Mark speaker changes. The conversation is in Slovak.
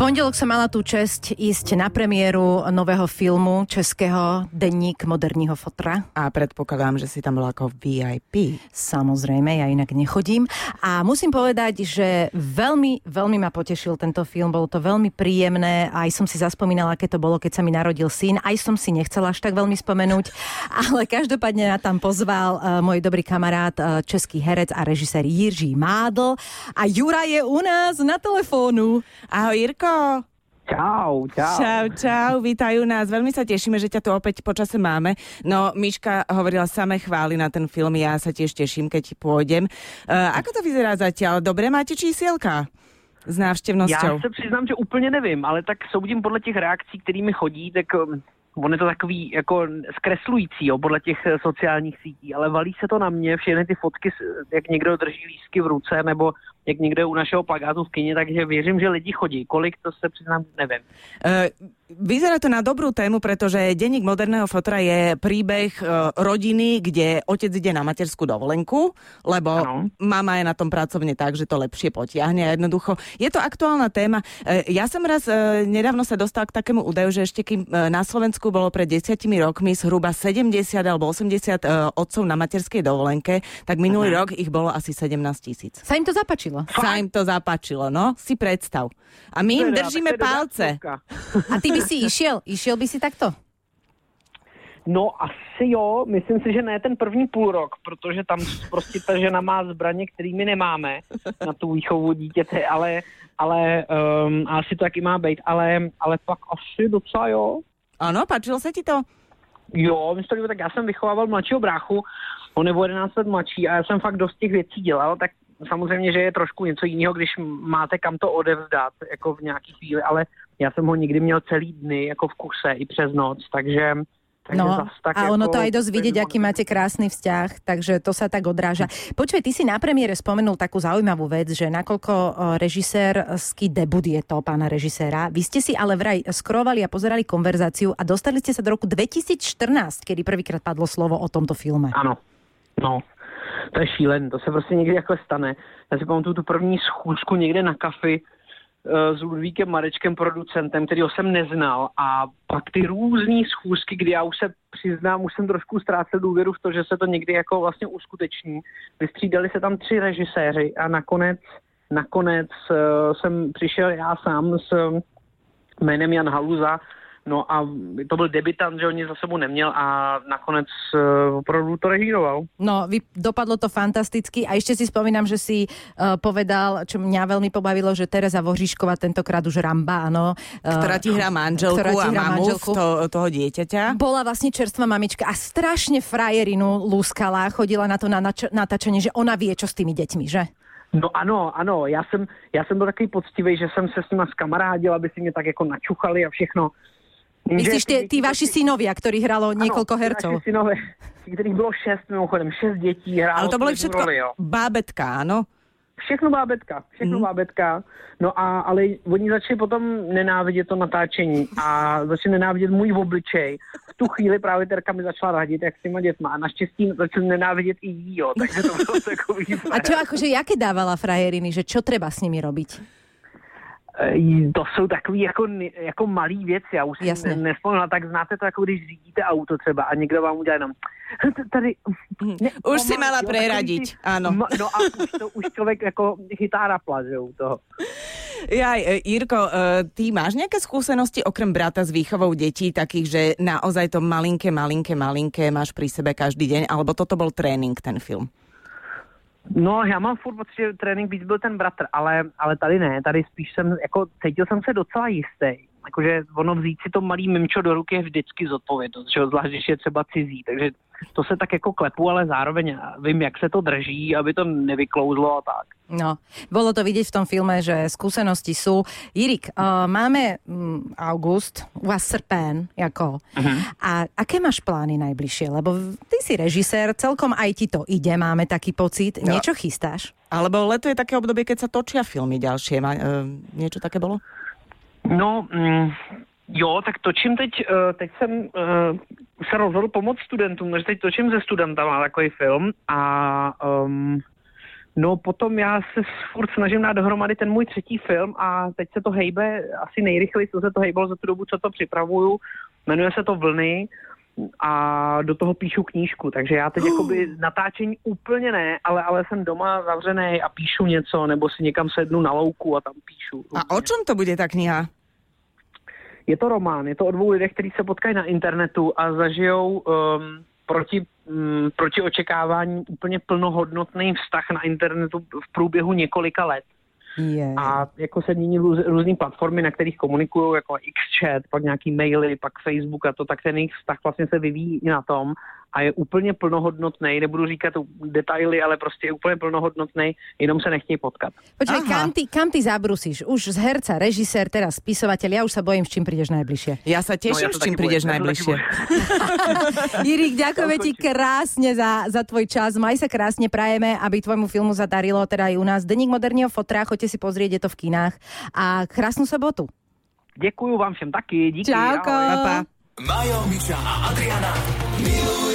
Speaker 1: pondelok som mala tú čest ísť na premiéru nového filmu českého Denník moderního fotra.
Speaker 2: A predpokladám, že si tam bola ako VIP.
Speaker 1: Samozrejme, ja inak nechodím. A musím povedať, že veľmi, veľmi ma potešil tento film. Bolo to veľmi príjemné. Aj som si zaspomínala, aké to bolo, keď sa mi narodil syn. Aj som si nechcela až tak veľmi spomenúť. Ale každopádne ma tam pozval uh, môj dobrý kamarát, uh, český herec a režisér Jiří Mádl. A Jura je u nás na telefónu.
Speaker 2: Ahoj Jirko.
Speaker 3: Čau, čau.
Speaker 2: Čau, čau, vítajú nás. Veľmi sa tešíme, že ťa tu opäť počase máme. No, Miška hovorila samé chvály na ten film, ja sa tiež teším, keď pôjdem. Uh, ako to vyzerá zatiaľ? Dobre máte čísielka? S návštěvnosťou.
Speaker 3: Já se přiznám, že úplně nevím, ale tak soudím podle těch reakcí, kterými chodí, tak on je to takový jako zkreslující jo, podle těch eh, sociálních sítí, ale valí se to na mě, všechny ty fotky, jak někdo drží lístky v ruce, nebo jak někdo je u našeho plagátu v kině, takže věřím, že lidi chodí. Kolik, to se přiznám, nevím.
Speaker 2: Uh, vyzerá to na dobrú tému, pretože denník moderného fotra je príbeh uh, rodiny, kde otec ide na materskú dovolenku, lebo
Speaker 3: Áno.
Speaker 2: mama je na tom pracovne tak, že to lepšie potiahne a jednoducho. Je to aktuálna téma. Uh, ja som raz uh, nedávno sa dostal k takému údaju, že ešte kým na Slovensku bolo pred desiatimi rokmi zhruba 70 alebo 80 uh, otcov na materskej dovolenke, tak minulý rok ich bolo asi 17 tisíc.
Speaker 1: Sa im to zapačilo.
Speaker 2: Sa im to zapáčilo, no, si predstav. A my im držíme palce.
Speaker 1: A ty by si išiel? Išiel by si takto?
Speaker 3: No asi jo, myslím si, že ne ten první půl rok, protože tam prostě ta žena má zbraně, kterými nemáme na tu výchovu dítěte, ale, ale um, asi to taky má být, ale, ale pak asi docela jo.
Speaker 2: Áno, páčilo sa ti to?
Speaker 3: Jo, myslím, že tak já jsem vychovával mladšího bráchu, on je o 11 let mladší a já jsem fakt dost těch věcí dělal, tak samozřejmě, že je trošku něco jiného, když máte kam to odevzdat, jako v nějaký chvíli, ale já jsem ho nikdy měl celý dny, jako v kuse i přes noc, takže...
Speaker 1: No, a ono
Speaker 3: jako-
Speaker 1: to aj dosť vidieť, aký máte krásny vzťah, takže to sa tak odráža. Počuj, ty si na premiére spomenul takú zaujímavú vec, že nakoľko o, režisérsky debut je to pána režiséra, vy ste si ale vraj skrovali a pozerali konverzáciu a dostali ste sa do roku 2014, kedy prvýkrát padlo slovo o tomto filme.
Speaker 3: Ano, no. To je šílený, to se prostě někdy takhle stane. Já si pamatuju tu první schůzku někde na kafi s Ludvíkem Marečkem, producentem, kterýho jsem neznal a pak ty různé schůzky, kdy já už se přiznám, už jsem trošku ztrácel důvěru v to, že se to někdy jako vlastně uskuteční. Vystřídali se tam tři režiséři a nakonec, nakonec eh, jsem přišel já sám s jménem Jan Haluza, No a to byl debitant, že on nic za sebou neměl a nakonec uh, opravdu to režíroval.
Speaker 1: No, vy, dopadlo to fantasticky a ešte si spomínam, že si uh, povedal, čo mňa veľmi pobavilo, že Teresa Voříšková tentokrát už Ramba, áno. uh,
Speaker 2: ktorá ti hrá manželku
Speaker 1: ktorá ti
Speaker 2: a
Speaker 1: hrá
Speaker 2: mamu
Speaker 1: manželku.
Speaker 2: to, toho dieťaťa.
Speaker 1: bola vlastne čerstvá mamička a strašne frajerinu lúskala, chodila na to na nač- natáčanie, že ona vie, čo s tými deťmi, že?
Speaker 3: No ano, ano, já jsem, já jsem byl takový poctivý, že jsem se s nima skamarádil, aby si mě tak jako načuchali a všechno.
Speaker 1: Myslíš, tie, tí vaši synovia, ktorých hralo niekoľko
Speaker 3: ty
Speaker 1: hercov?
Speaker 3: Naši synové, kterých bylo šest, mimochodem, šest dětí hrálo.
Speaker 2: Ale to boli všetko
Speaker 3: roli, jo.
Speaker 2: bábetka, áno?
Speaker 3: Všechno bábetka, všechno mm. bábetka. No a, ale oni začali potom nenávidět to natáčení a začali nenávidět můj obličej. V tu chvíli právě Terka mi začala radit, jak s těma dětma a naštěstí začali nenávidět i jí, jo. Takže to bylo takový
Speaker 1: A čo akože, jaké dávala frajeriny, že čo treba s nimi robiť?
Speaker 3: Eh, To jsou takový jako, jako malý věci, já už
Speaker 1: Jasně.
Speaker 3: si nespomněla, tak znáte to jako když řídíte auto třeba a někdo vám udělá jenom "T- tady... Ne,
Speaker 2: Už si mala preradiť, áno.
Speaker 3: Ma- No a už, to, už člověk jako chytá na plaže u toho.
Speaker 2: Jaj, e, Jirko, e, ty máš nejaké skúsenosti okrem brata s výchovou detí, takých, že naozaj to malinké, malinké, malinké máš pri sebe každý deň, alebo toto bol tréning, ten film?
Speaker 3: No, já mám furt pocit, že trénink víc byl ten bratr, ale, ale tady ne, tady spíš jsem, jako cítil jsem se docela jistý. Jakože ono vzít si to malý mimčo do ruky je vždycky zodpovědnost, že zvlášť když je třeba cizí, takže to se tak jako klepu, ale zároveň vím, jak se to drží, aby to nevyklouzlo a tak.
Speaker 1: No, bolo to vidieť v tom filme, že skúsenosti sú. Jirik, uh, máme um, august, u vás srpen, ako.
Speaker 3: Mhm.
Speaker 1: A aké máš plány najbližšie? Lebo ty si režisér, celkom aj ti to ide, máme taký pocit.
Speaker 2: Ja.
Speaker 1: Niečo chystáš?
Speaker 2: Alebo leto je také obdobie, keď sa točia filmy ďalšie. Má, e, niečo také bolo?
Speaker 3: No, mm, jo, tak točím teď, eh, teď jsem eh, se rozhodl pomoct studentům, takže teď točím se studentama takový film a um, No potom já se furt snažím dát dohromady ten můj třetí film a teď se to hejbe asi nejrychleji, co se to hejbalo za tu dobu, co to připravuju. Jmenuje se to Vlny a do toho píšu knížku, takže já teď jakoby natáčení úplně ne, ale, ale jsem doma zavřený a píšu něco, nebo si někam sednu na louku a tam píšu.
Speaker 2: A o čom to bude ta kniha?
Speaker 3: Je to román, je to o dvou lidech, kteří se potkají na internetu a zažijou um, proti, um, proti očekávání úplně plnohodnotný vztah na internetu v průběhu několika let.
Speaker 1: Je.
Speaker 3: A jako se mění růz, různé platformy, na kterých komunikují, jako Xchat, pak nějaký maily, pak Facebook a to, tak ten jejich vztah vlastně se vyvíjí i na tom a je úplně plnohodnotný. Nebudu říkat detaily, ale prostě je úplně plnohodnotný, jenom se nechtějí potkat.
Speaker 1: Počkaj,
Speaker 2: Aha.
Speaker 1: kam ty, kam ty zabrusíš? Už z herca, režisér, teraz spisovateľ, ja už sa bojím, s čím prídeš najbližšie.
Speaker 2: Ja sa teším,
Speaker 3: No, ja
Speaker 2: s čím prídeš
Speaker 3: ja
Speaker 2: najbližšie.
Speaker 1: Jirik, ďakujeme ti krásne za, za tvoj čas. Maj sa krásne, prajeme, aby tvojmu filmu zadarilo, teda aj u nás. Deník moderního fotra, choďte si pozrieť, je to v kinách. A krásnu sobotu.
Speaker 3: Děkuju vám všem taky, díky.
Speaker 1: Čauko.
Speaker 3: ahoj.
Speaker 2: Pa, pa.
Speaker 4: Majo, Miša a Adriana. Víno.